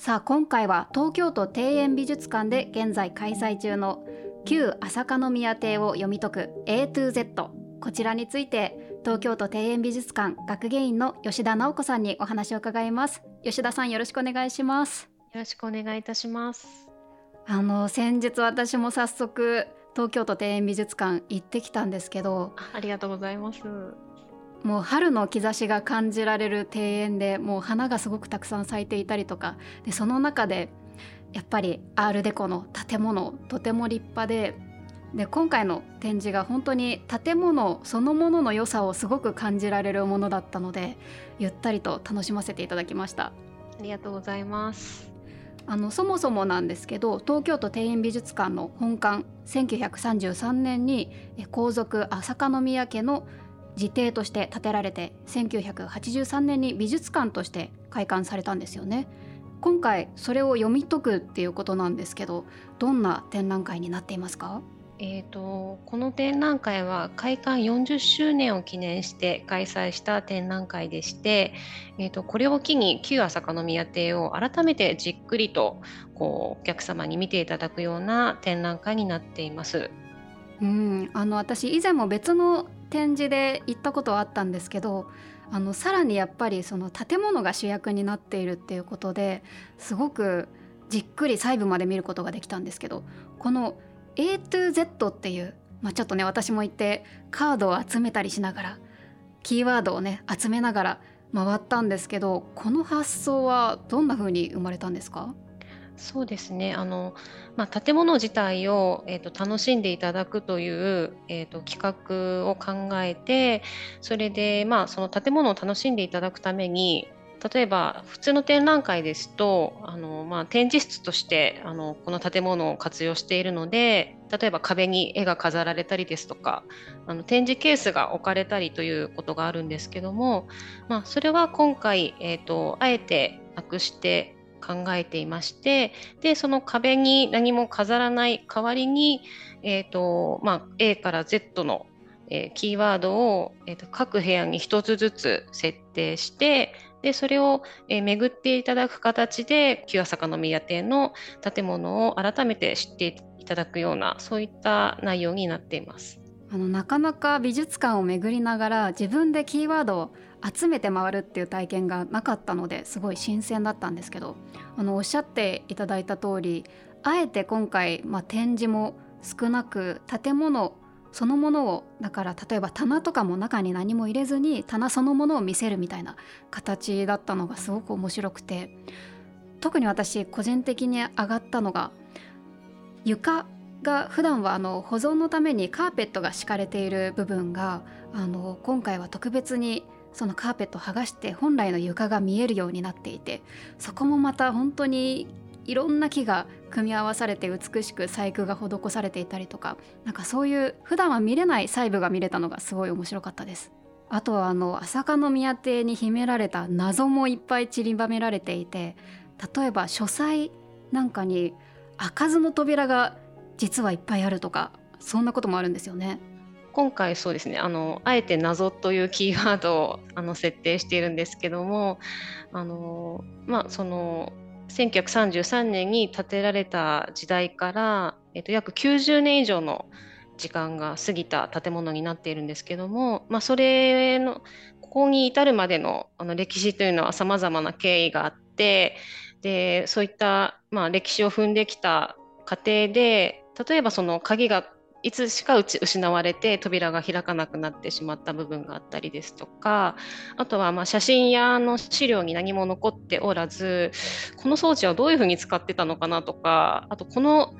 さあ今回は東京都庭園美術館で現在開催中の旧朝香宮邸を読み解く A to Z こちらについて東京都庭園美術館学芸員の吉田直子さんにお話を伺います。吉田さんよろしくお願いします。よろしくお願いいたします。あの先日私も早速東京都庭園美術館行ってきたんですけど。ありがとうございますもう春の兆しが感じられる庭園でもう花がすごくたくさん咲いていたりとかでその中でやっぱりアールデコの建物とても立派でで今回の展示が本当に建物そのものの良さをすごく感じられるものだったのでゆったりと楽しませていただきました。ありがとうございます。あのそもそもなんですけど東京都庭園美術館の本館1933年に皇族朝香宮家の自邸として建てられて1983年に美術館として開館されたんですよね今回それを読み解くっていうことなんですけどどんな展覧会になっていますか？えーと、この展覧会は開館40周年を記念して開催した展覧会でして、えーと、これを機に旧朝香宮邸を改めてじっくりとこうお客様に見ていただくような展覧会になっています。うんあの私以前も別の展示で行ったことはあったんですけどあのさらにやっぱりその建物が主役になっているっていうことですごくじっくり細部まで見ることができたんですけどこの A to Z っていう、まあ、ちょっとね私も行ってカードを集めたりしながらキーワードをね集めながら回ったんですけどこの発想はどんな風に生まれたんですか？そうですね。あの、まあ、建物自体を、えーと、楽しんでいただくという、えーと、企画を考えてそれで、まあ、その建物を楽しんでいただくために例えば普通の展覧会ですとあの、まあ、展示室としてあのこの建物を活用しているので例えば壁に絵が飾られたりですとかあの展示ケースが置かれたりということがあるんですけども、まあ、それは今回、えーとあえてなくして考えていましてでその壁に何も飾らない代わりに、えーとまあ、A から Z の、えー、キーワードを、えーと、各部屋に1つずつ設定してでそれを、えー、巡っていただく形で旧朝香宮邸の建物を改めて知っていただくようなそういった内容になっています。あのなかなか美術館を巡りながら自分でキーワードを集めて回るっていう体験がなかったのですごい新鮮だったんですけどあのおっしゃっていただいた通りあえて今回、まあ、展示も少なく建物そのものをだから例えば棚とかも中に何も入れずに棚そのものを見せるみたいな形だったのがすごく面白くて特に私個人的に上がったのが床が普段はあの保存のためにカーペットが敷かれている部分があの今回は特別にそのカーペットを剥がして本来の床が見えるようになっていてそこもまた本当にいろんな木が組み合わされて美しく細工が施されていたりとかなんかそういう普段は見れない細部が見れたのがすごい面白かったです。あとはあの朝香宮邸に秘められた謎もいっぱい散りばめられていて例えば書斎なんかに開かずの扉が実はいっぱいあるとかそんなこともあるんですよね。今回そうですねあのあえて謎というキーワードをあの設定しているんですけどもあのまあその1933年に建てられた時代から、えっと、約90年以上の時間が過ぎた建物になっているんですけども、まあ、それのここに至るまでのあの歴史というのはさまざまな経緯があってでそういった、まあ、歴史を踏んできた過程で例えばその鍵がいつしかうち失われて扉が開かなくなってしまった部分があったりですとかあとはま写真やの資料に何も残っておらずこの装置はどういうふうに使ってたのかなとかあとこの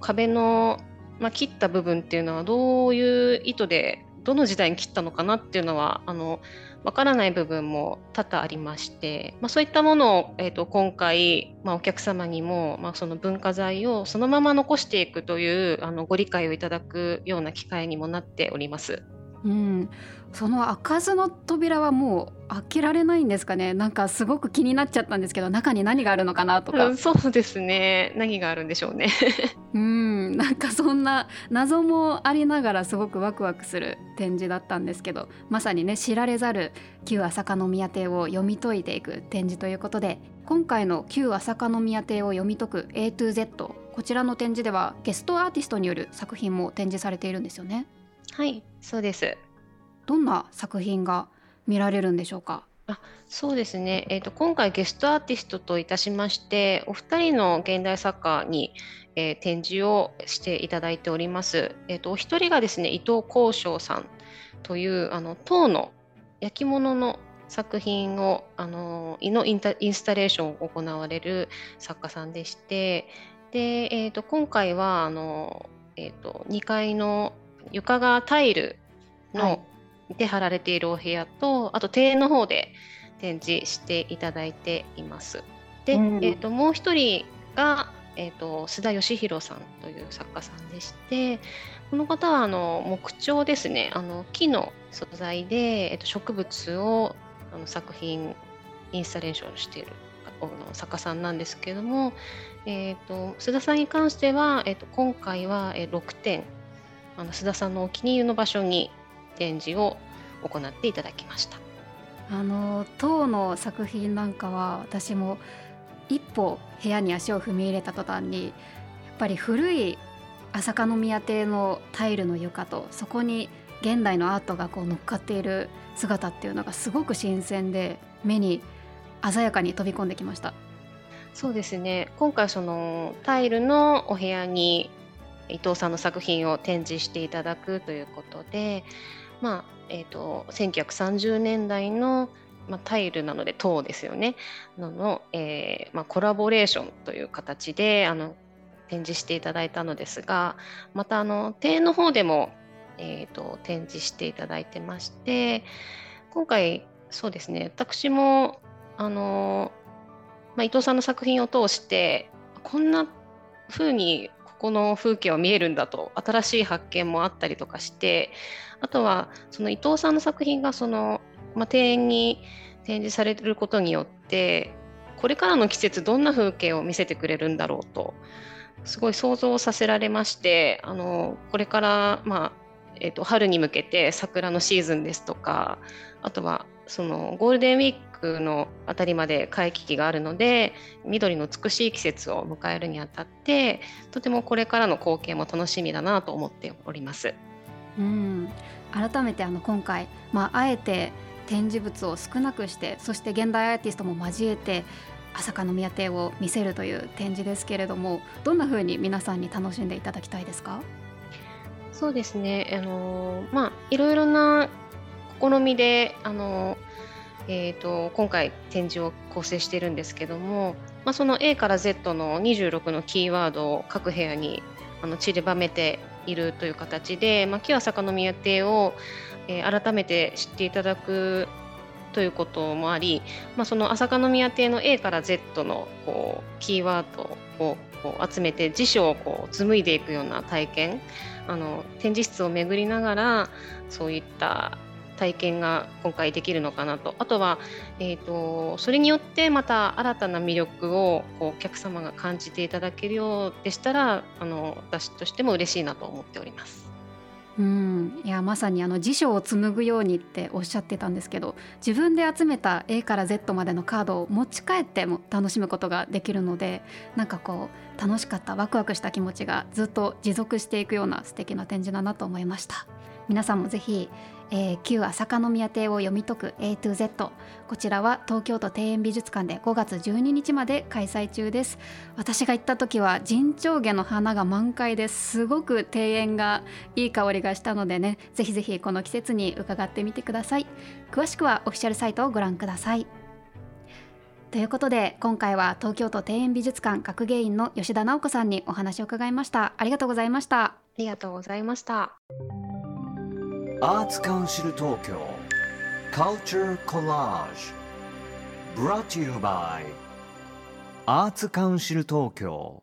壁の、ま切った部分っていうのはどういう意図でどの時代に切ったのかなっていうのはあのわからない部分も多々ありまして、まあ、そういったものを、えーと、今回、まあ、お客様にも、まあ、その文化財をそのまま残していくというあのご理解をいただくような機会にもなっております。うん、その開かずの扉はもう開けられないんですかね。なんかすごく気になっちゃったんですけど中に何があるのかなとか、うん、そうですね。何があるんでしょうね。うん。なんかそんな謎もありながらすごくワクワクする展示だったんですけどまさにね知られざる旧朝香宮邸を読み解いていく展示ということで今回の旧朝香宮邸を読み解く A to Z こちらの展示ではゲストアーティストによる作品も展示されているんですよねはい。そうです。どんな作品が見られるんでしょうか？あそうですね、えーと、今回ゲストアーティストといたしましてお二人の現代作家に、えー、展示をしていただいております、えーと、お一人がですね伊藤幸章さんというあの唐の焼き物の作品をあののインタインスタレーションを行われる作家さんでしてで、えーと、今回はあの、えー、と2階の床がタイルので貼られているお部屋とあと庭園の方で展示していただいています。で、うん、えーと、もう一人が、えーと、須田義弘さんという作家さんでしてこの方はあの木彫ですね。あの木の素材で、えーと、植物をあの作品インスタレーションしている作家さんなんですけれども、えー、と須田さんに関しては、えー、と今回は6点あの須田さんのお気に入りの場所に展示を行っていただきました。あの当の作品なんかは私も一歩部屋に足を踏み入れた途端にやっぱり古い朝香宮邸のタイルの床とそこに現代のアートがこう乗っかっている姿っていうのがすごく新鮮で目に鮮やかに飛び込んできましたそうですね今回そのタイルのお部屋に伊藤さんの作品を展示していただくということでまあえーと、1930年代の、まあ、タイルなので塔ですよね。のの、えーまあ、コラボレーションという形であの展示していただいたのですがまたあの庭園の方でも、えーと、展示していただいてまして今回そうですね私もあの、まあ、伊藤さんの作品を通してこんな風にこの風景は見えるんだと新しい発見もあったりとかしてあとはその伊藤さんの作品がその、まあ、庭園に展示されることによってこれからの季節どんな風景を見せてくれるんだろうとすごい想像させられましてあのこれから、まあえーと春に向けて桜のシーズンですとかあとはそのゴールデンウィークのあたりまで皆既期があるので緑の美しい季節を迎えるにあたってとてもこれからの光景も楽しみだなと思っております。うん。改めてあの今回、まあ、あえて展示物を少なくしてそして現代アーティストも交えて朝香宮邸を見せるという展示ですけれどもどんなふうに皆さんに楽しんでいただきたいですか？そうですね、あのまあ、いろいろな試みで、あのえーと、今回展示を構成してるんですけども、まあ、その A から Z の26のキーワードを各部屋にあの散りばめているという形で、まあ、旧朝宮邸を、えー、改めて知っていただくということもあり、まあ、その朝宮邸の A から Z のこうキーワードをこう集めて辞書をこう紡いでいくような体験あの展示室を巡りながらそういった体験が今回できるのかなと。あとは、えーと、それによってまた新たな魅力をこうお客様が感じていただけるようでしたらあの私としても嬉しいなと思っております。うん。いやまさにあの辞書を紡ぐようにっておっしゃってたんですけど自分で集めた A から Z までのカードを持ち帰っても楽しむことができるのでなんかこう楽しかったワクワクした気持ちがずっと持続していくような素敵な展示だなと思いました。皆さんもぜひえー、旧朝香宮邸を読み解く A to Z こちらは東京都庭園美術館で5月12日まで開催中です。私が行った時は陣長下の花が満開です。ごく庭園がいい香りがしたのでねぜひぜひこの季節に伺ってみてください。詳しくはオフィシャルサイトをご覧ください。ということで今回は東京都庭園美術館学芸員の吉田直子さんにお話を伺いました。ありがとうございました。ありがとうございました。アーツカンシル東京。カルチャーコラージュブラッチューバイアーツカンシル東京。